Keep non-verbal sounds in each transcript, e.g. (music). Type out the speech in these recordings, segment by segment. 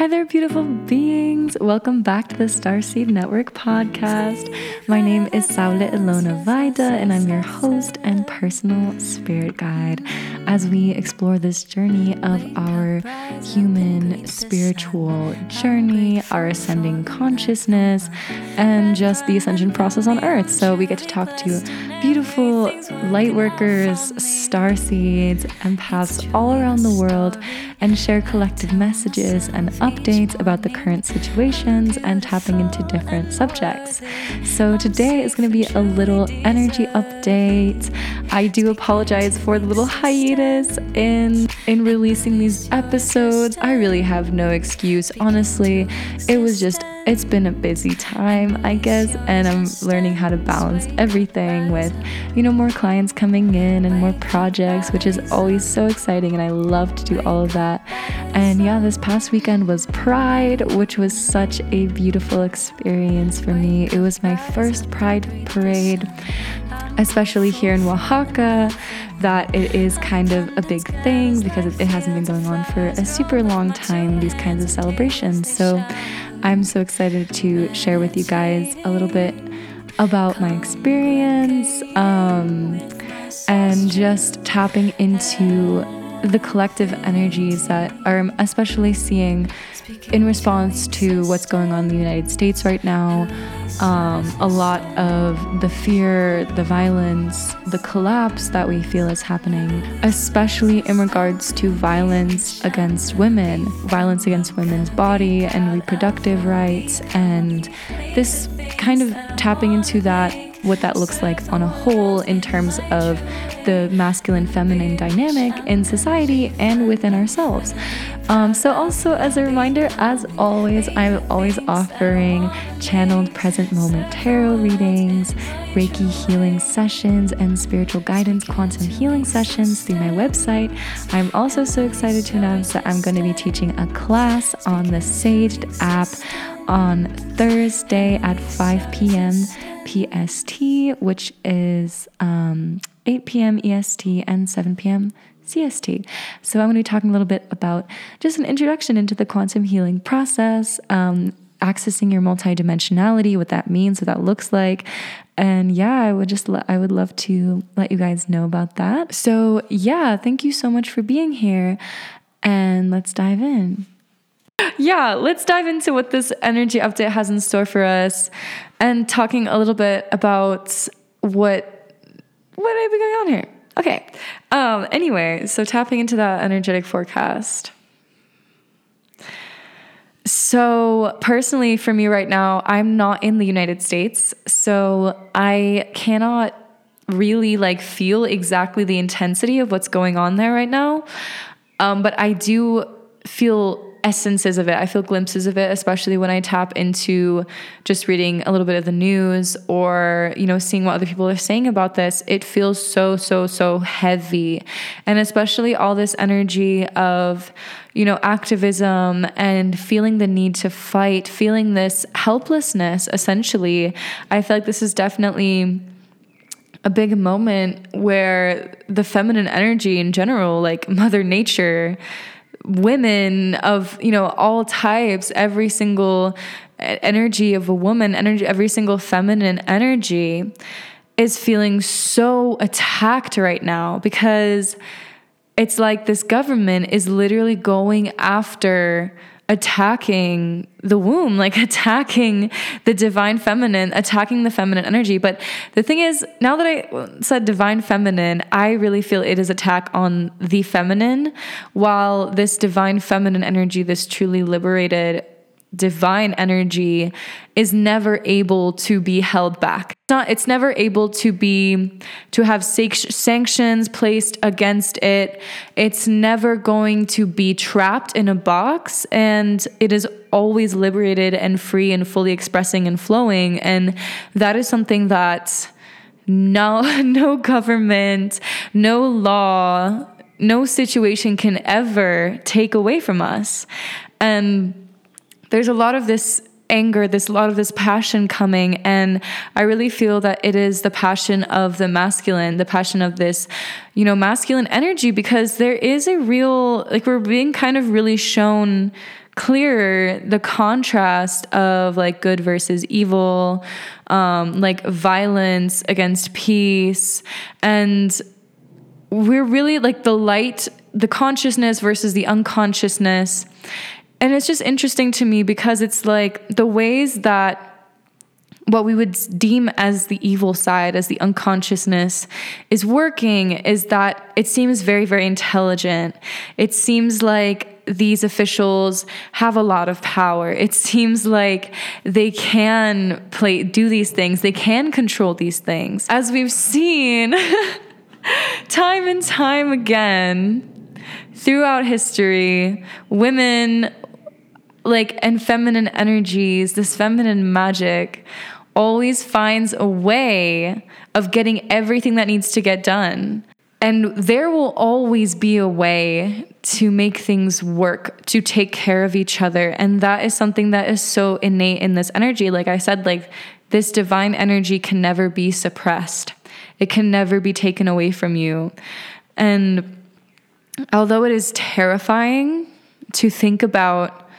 Hi there, beautiful beings. Welcome back to the Starseed Network podcast. My name is Saule Ilona Vaida, and I'm your host and personal spirit guide as we explore this journey of our human spiritual journey, our ascending consciousness, and just the ascension process on Earth. So we get to talk to beautiful light workers, star seeds, empaths all around the world and share collective messages and updates about the current situations and tapping into different subjects. So today is going to be a little energy update. I do apologize for the little hiatus in in releasing these episodes. I really have no excuse. Honestly, it was just it's been a busy time, I guess, and I'm learning how to balance everything with, you know, more clients coming in and more projects, which is always so exciting and I love to do all of that. And yeah, this past weekend was Pride, which was such a beautiful experience for me. It was my first Pride parade, especially here in Oaxaca that it is kind of a big thing because it hasn't been going on for a super long time, these kinds of celebrations. So I'm so excited to share with you guys a little bit about my experience um, and just tapping into the collective energies that I'm especially seeing in response to what's going on in the United States right now. Um, a lot of the fear, the violence, the collapse that we feel is happening, especially in regards to violence against women, violence against women's body and reproductive rights, and this kind of tapping into that what that looks like on a whole in terms of the masculine feminine dynamic in society and within ourselves. Um, so, also as a reminder, as always, I'm always offering channeled present moment tarot readings, Reiki healing sessions, and spiritual guidance quantum healing sessions through my website. I'm also so excited to announce that I'm going to be teaching a class on the Saged app on Thursday at 5 p.m. PST, which is um, 8 p.m. EST and 7 p.m. CST. So, I'm going to be talking a little bit about just an introduction into the quantum healing process, um, accessing your multidimensionality, what that means, what that looks like. And yeah, I would just I would love to let you guys know about that. So, yeah, thank you so much for being here and let's dive in. Yeah, let's dive into what this energy update has in store for us and talking a little bit about what what have been going on here? Okay. Um, anyway, so tapping into that energetic forecast. So, personally, for me right now, I'm not in the United States. So, I cannot really like feel exactly the intensity of what's going on there right now. Um, but I do feel essences of it. I feel glimpses of it, especially when I tap into just reading a little bit of the news or, you know, seeing what other people are saying about this. It feels so, so, so heavy. And especially all this energy of, you know, activism and feeling the need to fight, feeling this helplessness, essentially. I feel like this is definitely a big moment where the feminine energy in general, like Mother Nature, women of you know all types every single energy of a woman energy every single feminine energy is feeling so attacked right now because it's like this government is literally going after attacking the womb, like (laughs) attacking the divine feminine, attacking the feminine energy. But the thing is, now that I said divine feminine, I really feel it is attack on the feminine, while this divine feminine energy, this truly liberated divine energy is never able to be held back. It's not it's never able to be to have sanctions placed against it. It's never going to be trapped in a box and it is always liberated and free and fully expressing and flowing and that is something that no (laughs) no government, no law, no situation can ever take away from us. And there's a lot of this anger, this a lot of this passion coming. And I really feel that it is the passion of the masculine, the passion of this, you know, masculine energy, because there is a real, like, we're being kind of really shown clearer the contrast of like good versus evil, um, like violence against peace. And we're really like the light, the consciousness versus the unconsciousness. And it's just interesting to me because it's like the ways that what we would deem as the evil side, as the unconsciousness, is working is that it seems very, very intelligent. It seems like these officials have a lot of power. It seems like they can play do these things. They can control these things. As we've seen (laughs) time and time again throughout history, women like and feminine energies, this feminine magic always finds a way of getting everything that needs to get done. And there will always be a way to make things work, to take care of each other. And that is something that is so innate in this energy. Like I said, like this divine energy can never be suppressed, it can never be taken away from you. And although it is terrifying to think about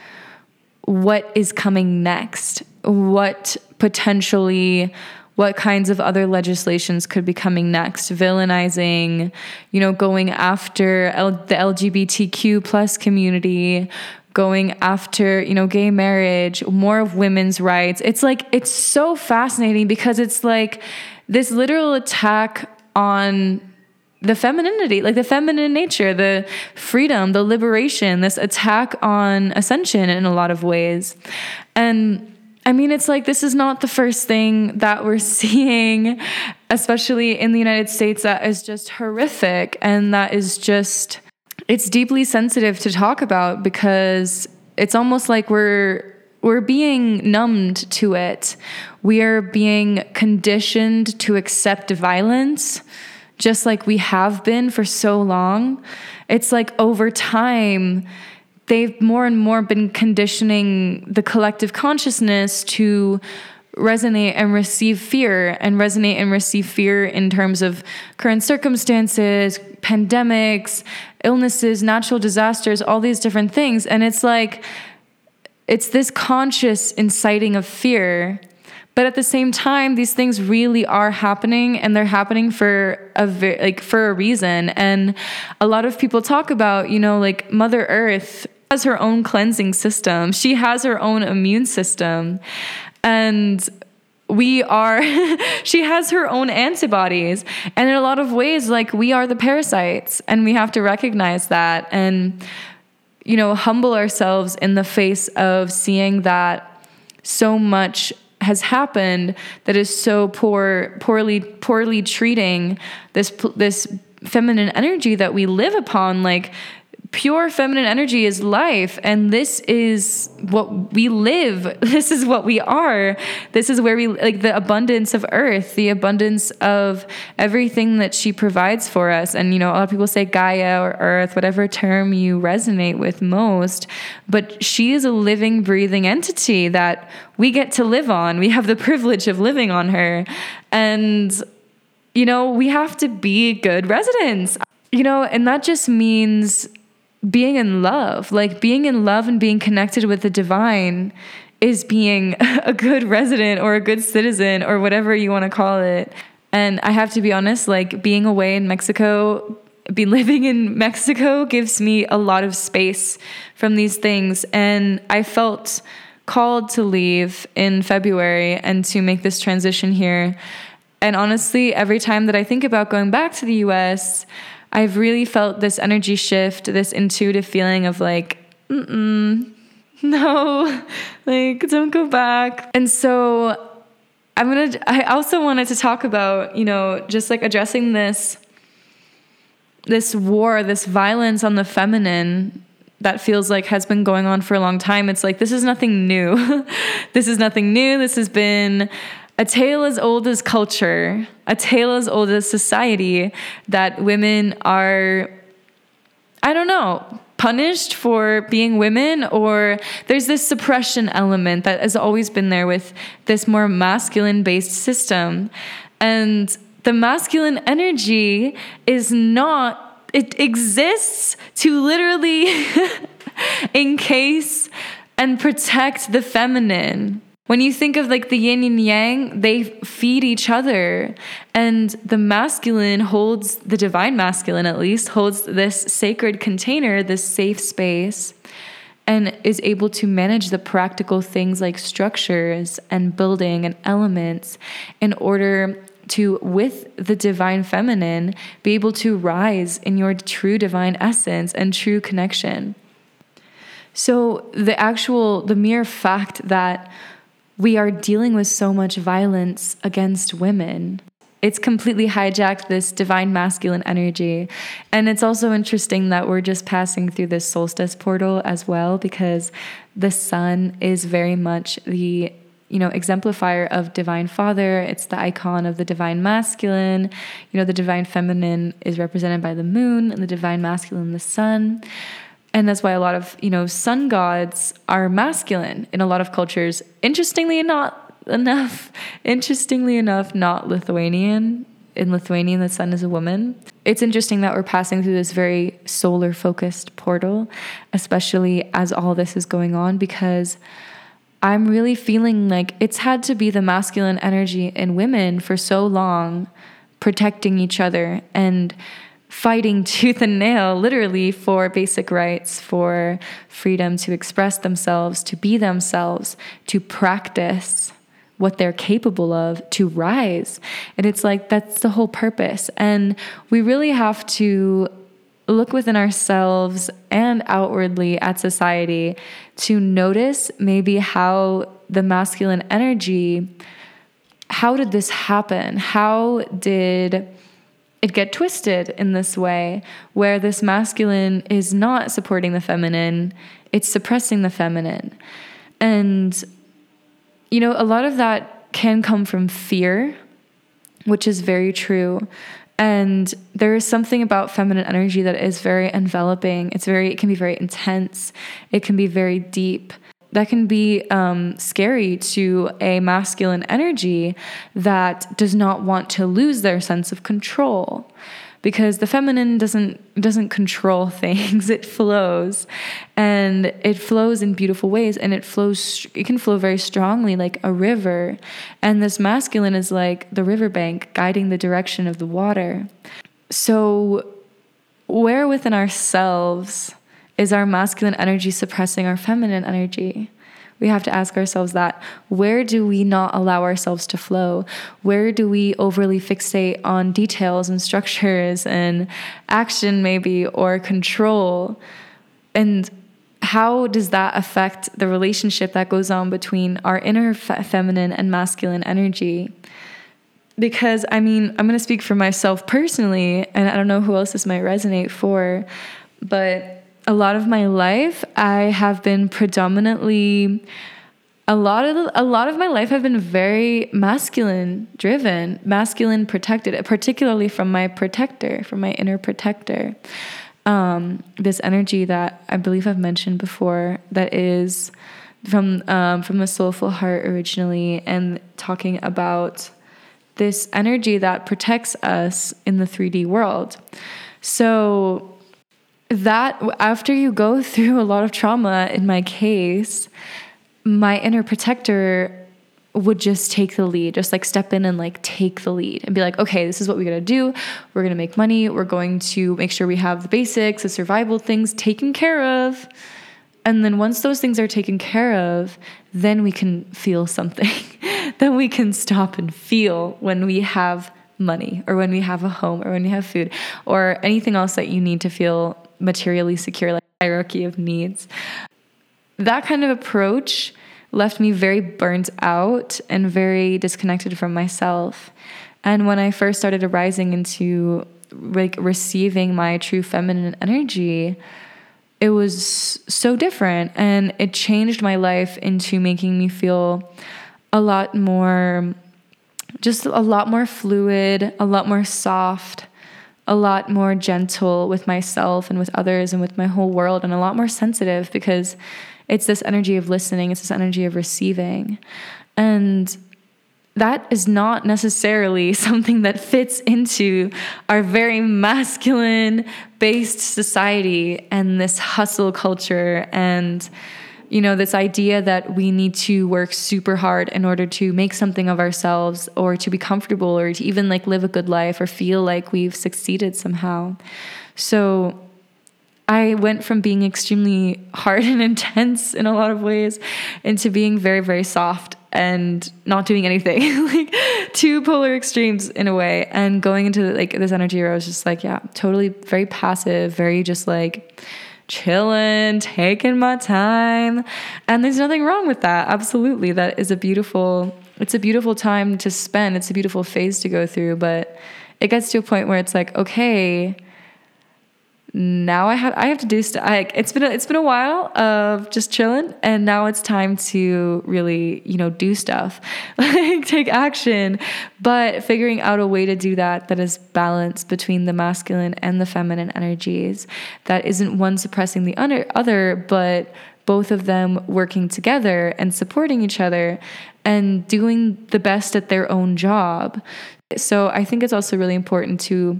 what is coming next, what potentially what kinds of other legislations could be coming next? Villainizing you know going after L- the lgbtq plus community going after you know gay marriage more of women's rights. It's like it's so fascinating because it's like this literal attack on the femininity, like the feminine nature, the freedom, the liberation, this attack on ascension in a lot of ways. And I mean, it's like this is not the first thing that we're (laughs) seeing, especially in the United States, that is just horrific and that is just, it's deeply sensitive to talk about because it's almost like we're we're being numbed to it. We are being conditioned to accept violence just like we have been for so long. It's like over time, they've more and more been conditioning the collective consciousness to resonate and receive fear and resonate and receive fear in terms of current circumstances, pandemics, illnesses, natural disasters, all these different things. And it's like, it's this conscious inciting of fear but at the same time these things really are happening and they're happening for a like for a reason. And a lot of people talk about you know like mother earth has her own cleansing system. She has her own immune system. And we are (laughs) she has her own antibodies. And in a lot of ways like we are the parasites and we have to recognize that and you know humble ourselves in the face of seeing that so much has happened that is so poor poorly poorly treating this this feminine energy that we live upon like pure feminine energy is life and this is what we live. (laughs) This is what we are. This is where we like the abundance of earth the abundance of everything that she provides for us. And you know a lot of people say gaia or earth whatever term you resonate with most but she is a living breathing entity that we get to live on. We have the (laughs) privilege of living on her. And you know we have to be good residents. You know and that just means being in love. Like being in love and being connected with the divine is being (laughs) a good resident or a good citizen or whatever you want to call it. And I have to be honest, like being away in Mexico, be (laughs) living in Mexico gives me a lot of space from these things. And I felt called to leave in February and to make this transition here. And honestly, every time that I think about going back to the US, I've really felt this energy shift, this intuitive feeling of like, mm (laughs) no, (laughs) like don't go back. And so I'm gonna. I also wanted to talk about, you know, just like addressing this, this war, this violence on the feminine that feels like has been going on for a long time. It's like this is nothing new. (laughs) this is nothing new. This has been a tale as old as culture, a tale as old as society that women are, I don't know, punished for being women or there's this suppression element that has always been there with this more masculine based system. And the masculine energy is not it exists to literally (laughs) encase and protect the feminine when you think of like the yin and yang, they feed each other. And the masculine holds, the divine masculine at least, holds this sacred container, this safe space, and is able to manage the practical things like structures and building and elements in order to, with the divine feminine, be able to rise in your true divine essence and true connection. So the actual, the mere fact that we are dealing with so much violence against women. It's completely hijacked this divine masculine energy. And it's also interesting that we're just passing through this solstice portal as well, because the sun is very much the you know exemplifier of divine father it's the icon of the divine masculine you know the divine feminine is represented by the moon and the divine masculine the sun and that's why a lot of you know sun gods are masculine in a lot of cultures. Interestingly not enough (laughs) interestingly enough not lithuanian. In lithuanian the sun is a woman. It's interesting that we're passing through this very solar focused portal especially as all this is going on because i'm really feeling like it's had to be the masculine energy in women for so long protecting each other. And fighting (laughs) tooth and nail, literally, for basic rights, for freedom to express themselves, to be themselves, to practice what they're capable of, to rise. And it's like that's the whole purpose. And we really have to look within ourselves and outwardly at society to notice maybe how the masculine energy how did this happen how did it get twisted in this way where this masculine is not supporting the feminine, it's suppressing the feminine. And, you know, a lot of that can come from fear, which is very true. And there is something about feminine energy that is very enveloping. It's very, it can be very intense. It can be very deep that can be um, scary to a masculine energy that does not want to lose their sense of control. Because the feminine doesn't doesn't control (laughs) things. It flows. And it flows in beautiful ways. And it flows it can flow very strongly like a river. And this masculine is like the riverbank guiding the direction of the water. So where within ourselves is our masculine energy suppressing our feminine energy? We have to ask ourselves that. Where do we not allow ourselves to flow? Where do we overly fixate on details and structures and action, maybe, or control? And how does that affect the relationship that goes on between our inner fe- feminine and masculine energy? Because, I mean, I'm going to speak for myself personally, and I don't know who else this might resonate for, but a lot of my life, I have been predominantly a lot of a lot of my life have been very masculine driven, masculine protected, particularly from my protector, from my inner protector. Um, this energy that I believe I've mentioned before, that is from um, from the soulful heart originally, and talking about this energy that protects us in the 3D world. So that after you go (laughs) through a lot of trauma in my case my inner protector would just take the lead just like step in and like take the lead and be like okay this is what we got to do. We're to make money. We're going to make sure we have the basics the survival things taken care of. And then once those things are taken care of then we can feel something. (laughs) Then we can stop and feel when we have money or when we have a home or when we have food or anything else that you need to feel materially secure, like hierarchy of needs. That kind of approach left me very burnt out and very disconnected from myself. And when I first started arising into like receiving my true feminine energy, it was so different and it changed my life into making me feel a lot more just a lot more fluid, a lot more soft, a lot more gentle with myself and with others and with my whole world and a lot more sensitive because it's this energy of listening, it's this energy of receiving. And that is not necessarily (laughs) something that fits into our very masculine based society and this hustle culture and you know this idea that we need to work super hard in order to make something of ourselves or to be comfortable or to even like live a good life or feel like we've succeeded somehow. So I went from being extremely hard (laughs) and intense in a lot of ways into being very, very soft and not doing anything (laughs) like two polar extremes in a way. And going into like this energy where i was just like yeah totally very passive very just like chilling taking my time. And there's nothing wrong with that. Absolutely. That is a beautiful it's a beautiful time to spend. It's a beautiful phase to go through. But it gets to a point where it's like okay now I have I have to do stuff. It's been a, it's been a while of just chilling, and now it's time to really you know do stuff, (laughs) like take action. But figuring out a way to do that that is balanced between the masculine and the feminine energies, that isn't one suppressing the other, but both of them working together and supporting each other and doing the best at their own job. So I think it's also really important to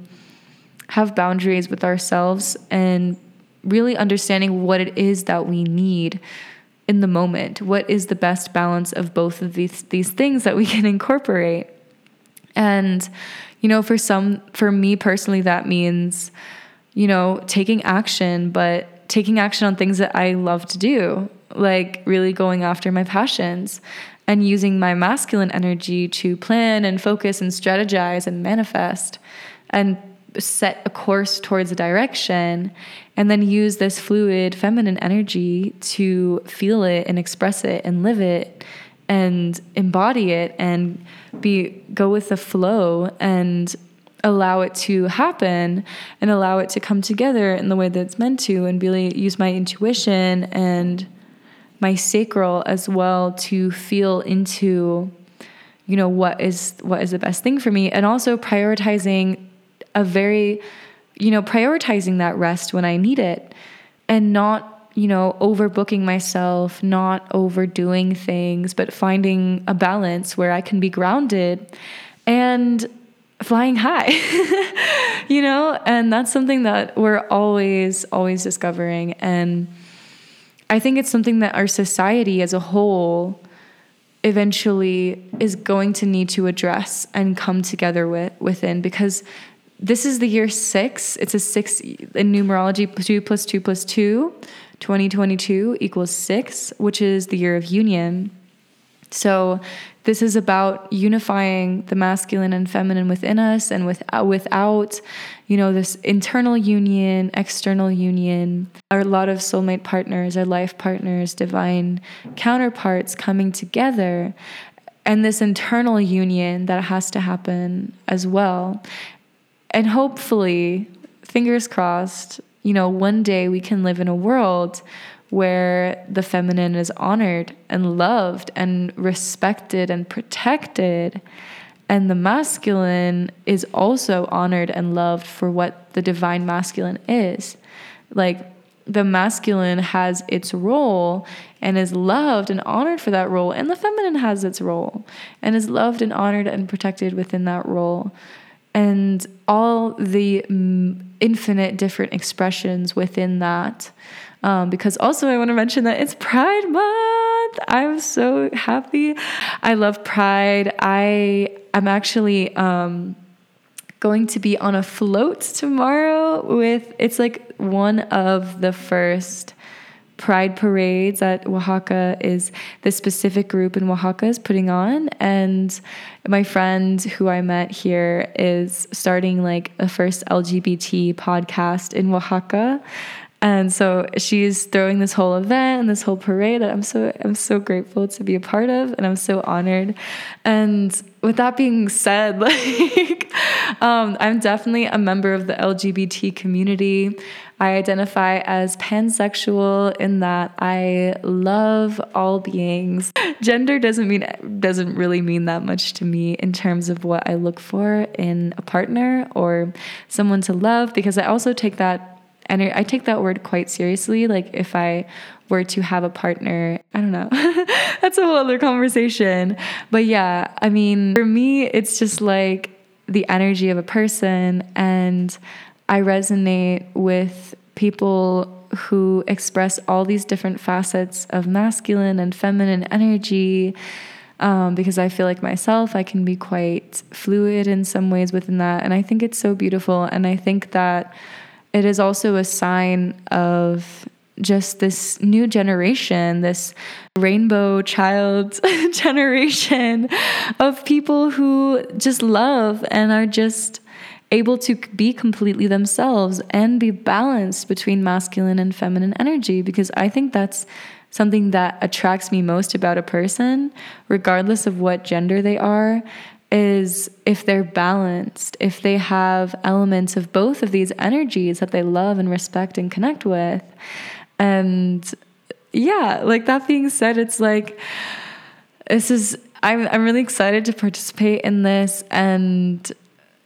have boundaries with ourselves and really understanding what it is that we need in the moment. What is the best balance of both of these these things that we (laughs) can incorporate? And you know, for some for me personally that means you know, taking action, but taking action on things that I love to do, like really going after my passions and using my masculine energy to plan and focus and strategize and manifest and set a course towards a direction and then use this fluid feminine energy to feel it and express it and live it and embody it and be go with the flow and allow it to happen and allow it to come together in the way that it's meant to and really use my intuition and my sacral as well to feel into you know what is what is the best thing for me and also prioritizing a very, you know, prioritizing that rest when I need it and not, you know, overbooking myself, not overdoing things, but finding a balance where I can be grounded and flying high, (laughs) you know? And that's something that we're always, always discovering. And I think it's something that our society as a whole eventually is going to need to address and come together with within because this is the year six. It's a six in numerology, two plus two plus two. 2022 equals six, which is the year of union. So, this is about unifying the masculine and feminine within us and without, uh, without, you know, this internal union, external union. a lot of soulmate partners, our life partners, divine counterparts coming together, and this internal union that has to happen as well. And hopefully, fingers crossed, you know, one day we can live in a world where the feminine is honored and loved and respected and protected. And the masculine is also honored and loved for what the divine masculine is. Like, the masculine has its role and is loved and honored for that role, and the feminine has its role and is loved and honored and protected within that role and all the infinite different expressions within that. Um, because also, I want to mention that it's Pride Month. I'm so happy. I love Pride. I am actually um, going to be on a float tomorrow with. It's like one of the first pride parades that Oaxaca is the specific group in Oaxaca is putting on. And my friend who I met here is starting like a first LGBT podcast in Oaxaca. And so she's throwing this whole event and this whole parade that I'm so I'm so grateful to be a part of and I'm so honored. And with that being said, (laughs) like um, I'm definitely a member of the LGBT community. I identify as pansexual in that I love all beings. (laughs) Gender doesn't mean doesn't really mean that much to me in terms of what I look for in a partner or someone to love because I also take that and I take that word quite seriously. Like if I were to have a partner, I don't know. (laughs) That's a whole other conversation. But yeah, I mean, for me, it's just like the energy of a person. And I resonate with people who express all these different facets of masculine and feminine energy. Um, because I feel like myself, I can be quite fluid in some ways within that. And I think it's so beautiful. And I think that it is also a sign of just this new generation, this rainbow child (laughs) generation of people who just love and are just able to be completely themselves and be balanced between masculine and feminine energy because I think that's something that attracts me most about a person regardless of what gender they are is if they're balanced, if they have elements of both of these energies that they love and respect and connect with. And yeah, like that being said, it's like this is I'm I'm really excited to participate in this and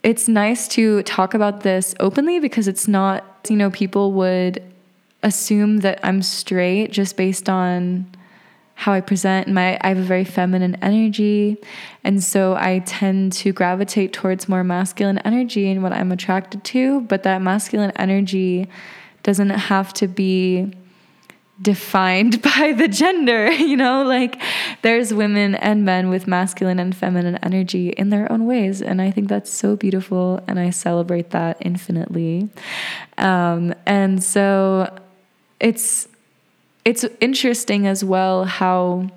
it's nice to talk about this openly because it's not, you know, people would assume that I'm straight just based on how I present. My I have a very feminine energy, and so I tend to gravitate towards more masculine energy and what I'm attracted to. But that masculine energy doesn't have to be defined (laughs) by the gender, (laughs) you know, like there's women and men with masculine and feminine energy in their own ways. And I think that's so beautiful. And I celebrate that infinitely. Um, and so it's it's interesting as well how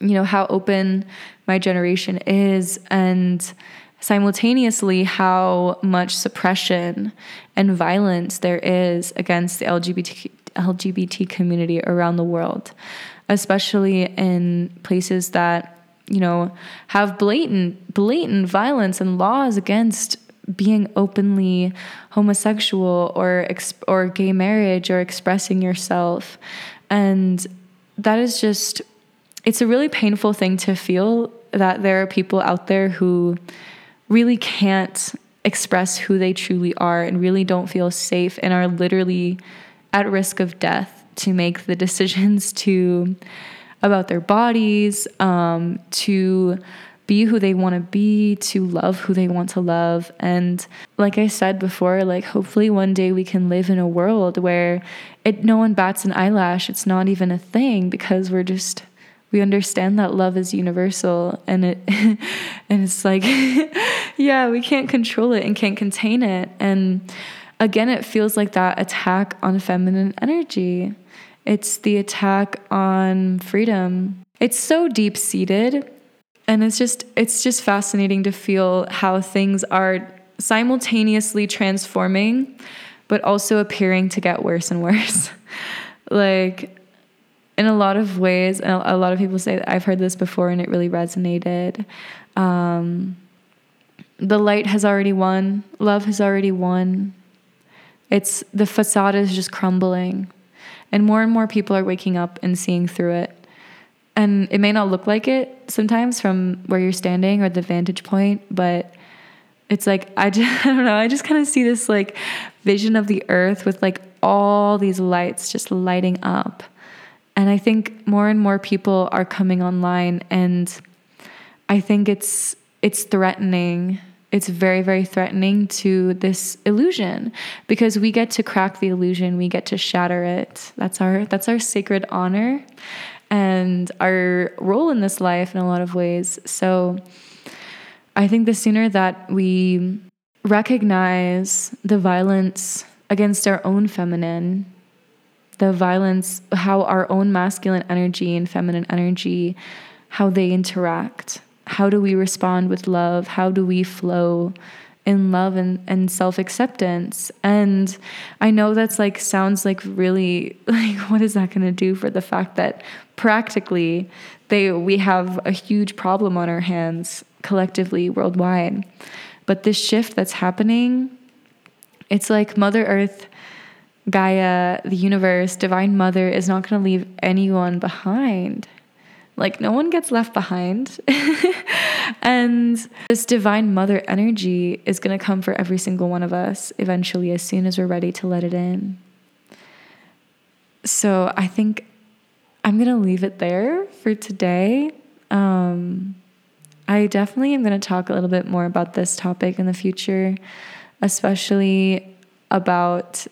you know how open my generation is and simultaneously how much suppression and violence there is against the LGBT LGBT community around the world especially in places that you know have blatant blatant violence and laws against being openly homosexual or or gay marriage or expressing yourself. And that is just it's a really painful thing to feel that there are people out there who really can't express who they truly are and really don't feel safe and are literally at risk of death to make the decisions to about their bodies um, to be who they want to be, to love who they want to love. And like I said before, like hopefully one day we can live in a world where it no one bats an eyelash. It's not even a thing because we're just we understand that love is universal and it (laughs) and it's like (laughs) yeah, we can't control it and can't contain it. And again, it feels like that attack on feminine energy. It's the attack on freedom. It's so deep seated and it's just it's just fascinating to feel how things are simultaneously transforming but also appearing to get worse and worse (laughs) like in a lot of ways and a lot of people say i've heard this before and it really resonated um, the light has already won love has already won it's the facade is just crumbling. And more and more people are waking up and seeing through it. And it may not look like it sometimes from where you're standing or the vantage point but it's like (laughs) I, just, I don't know i just kind of see this like vision of the earth with like all these lights just lighting up. And i think more and more people are coming online and i think it's it's threatening it's very very threatening to this illusion because we get to crack the illusion we get to shatter it that's our that's our sacred honor and our role in this life in a lot of ways. So I think the sooner that we recognize the violence against our own feminine, the violence, how our own masculine energy and feminine energy, how they interact, how do we respond with love, how do we flow in love and, and self-acceptance? And i know that's like sounds like really (laughs) like what is that going to do for the fact that practically they we have a huge problem on our hands collectively worldwide. But this shift that's happening it's like mother earth gaia the universe divine mother is not going to leave anyone behind like, no one gets left behind. (laughs) and this divine mother energy is going to come for every single one of us eventually, as soon as we're ready to let it in. So, I think I'm going to leave it there for today. Um, I definitely am going to talk a little bit more about this topic in the future, especially about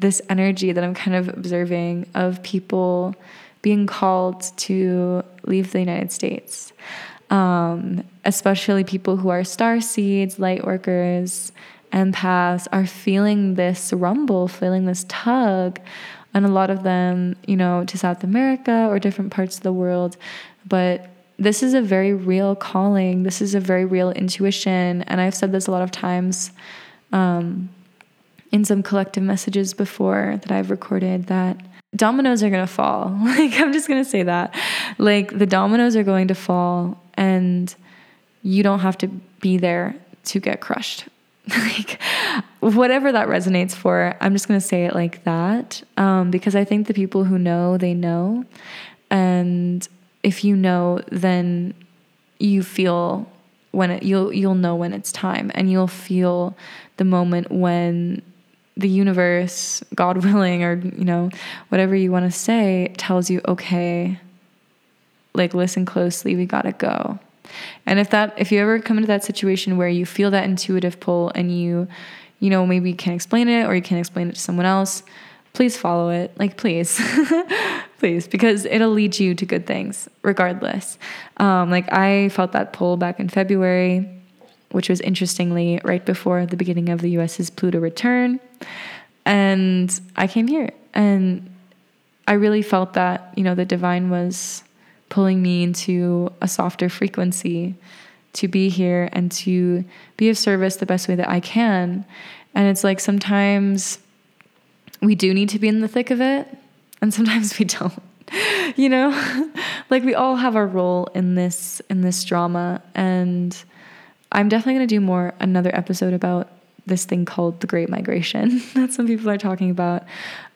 this energy that I'm kind of observing of people being called to leave the United States, um, especially people who are star seeds, light workers, empaths, are feeling this rumble, feeling this tug. And a lot of them, you know, to South America or different parts of the world. But this is a very real calling. This is a very real intuition. And I've said this a lot of times um, in some collective messages before that I've recorded that dominoes are going to fall. (laughs) Like, I'm just going to say that. Like, the dominoes are going to fall, and you don't have to be there to get crushed. (laughs) like, whatever that resonates for, I'm just going to say it like that. Um, because I think the people who know, they know. And if you know, then you feel when it, you'll you'll know when it's time and you'll feel the moment when the universe, God willing, or, you know, whatever you want to say, tells you, okay, like listen closely, we gotta go. And if that, if you ever come into that situation where you feel that intuitive pull and you, you know, maybe you can't explain it or you can't explain it to someone else, please follow it. Like, please, (laughs) please, because it'll lead you to good things regardless. Um, like, I felt that pull back in February which was interestingly right before the beginning of the US's Pluto return. And I came here and I really felt that, you know, the divine was pulling me into a softer frequency to be here and to be of service the best way that I can. And it's like sometimes we do need to be in the thick of it, and sometimes we (laughs) don't. you know? (laughs) like we all have our role in this in this drama and I'm definitely going to do more another episode about this thing called the Great Migration (laughs) that some people are talking about.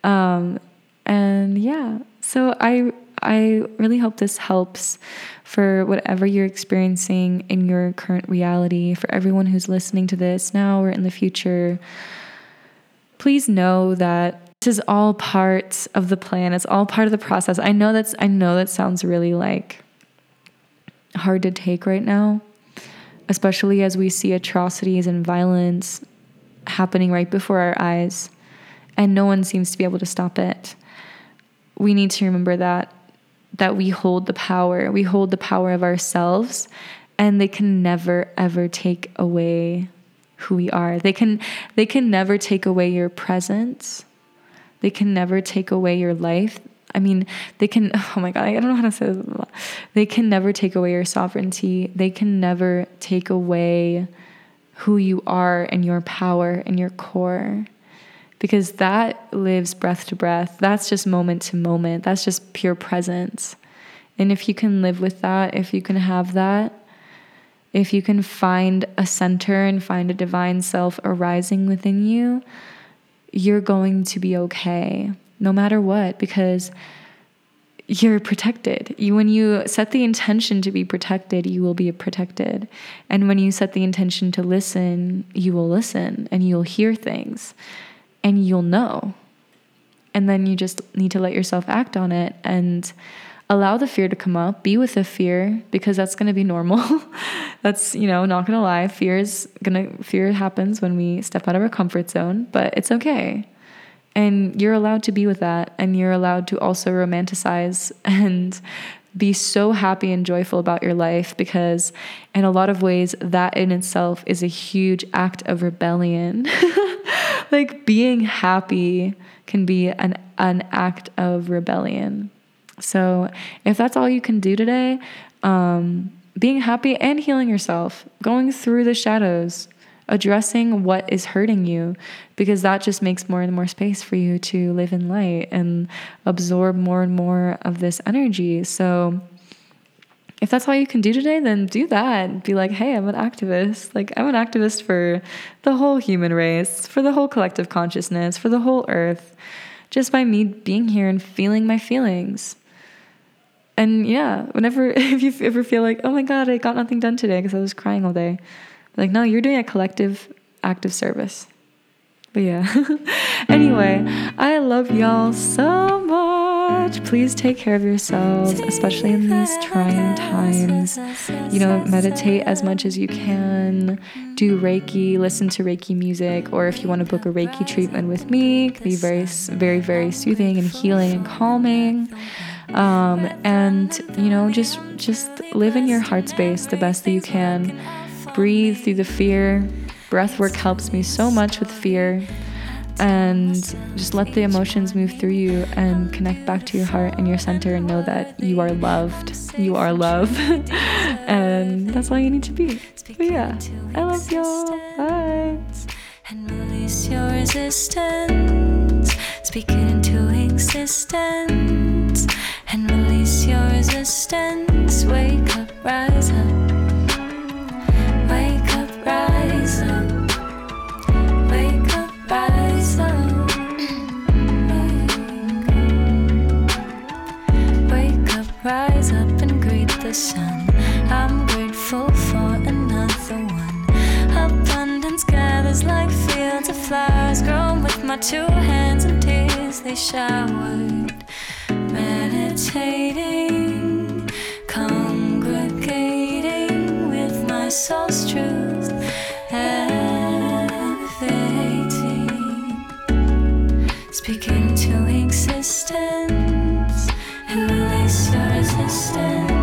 Um, and yeah, so I I really hope this helps for whatever you're experiencing in your current reality. For everyone who's listening to this now or in the future, please know that this is all part of the plan. It's all part of the process. I know that's I know that sounds really like hard to take right now especially as we see atrocities and violence happening right before our eyes, and no one seems to be able to stop it. We need to remember that that we hold the power. We hold the power of ourselves, and they can never ever take away who we are. They can they can never take away your presence. They can never take away your life. I mean, they can, (laughs) oh my God, I don't know how to say this. They can never take away your sovereignty. They can never take away who you are and your power and your core because that lives breath to breath. That's just moment to moment. That's just pure presence. And if you can live with that, if you can have that, if you can find a center and find a divine self arising within you, you're going to be okay no matter what, because you're protected. You, when you set the intention to be protected, you will be protected. And when you set the intention to listen, you will listen and you'll hear things and you'll know. And then you just need to let yourself act on it and allow the fear to come up. Be with the fear because that's going to be normal. (laughs) that's, you know, not going to lie. Fear is going to fear happens when we step out of our comfort zone, but it's okay. And you're allowed to be with that. And you're allowed to also romanticize and be so happy and joyful about your life because, in a lot of ways, that in itself is a huge act of rebellion. (laughs) like being happy can be an, an act of rebellion. So, if that's all you can do today, um, being happy and healing yourself, going through the shadows, addressing what is hurting you because that just makes more and more space for you to live in light and absorb more and more of this energy. So, if that's all you can do today, then do that. Be like, hey, I'm an activist. Like, I'm an activist for the whole human race, for the whole collective consciousness, for the whole earth, just by me being here and feeling my feelings. And yeah, whenever, (laughs) if you ever feel like, oh my God, I got nothing done today because I was crying all day, like, no, you're doing a collective active service. But yeah. (laughs) anyway, I love y'all so much. Please take care of yourselves, especially in these trying times. You know, meditate as much as you can. Do Reiki, listen to Reiki music, or if you want to book a Reiki treatment with me, it can be very, very, very soothing and healing and calming um, and you know just just live in your heart space the best that you can breathe through the fear. Breath work helps me so much with fear. And just let the emotions move through you and connect back to your heart and your center and know that you are loved. You are love. (laughs) And that's all you need to be. But yeah i love y'all. Bye. And release your resistance. Speak it into existence. And release your resistance. Wake up, rise up. The sun. I'm grateful for another one. Abundance gathers like fields of flowers grown with my two hands and tears they showered meditating, congregating with my soul's truth, elevating, speaking to existence and release your resistance. resistance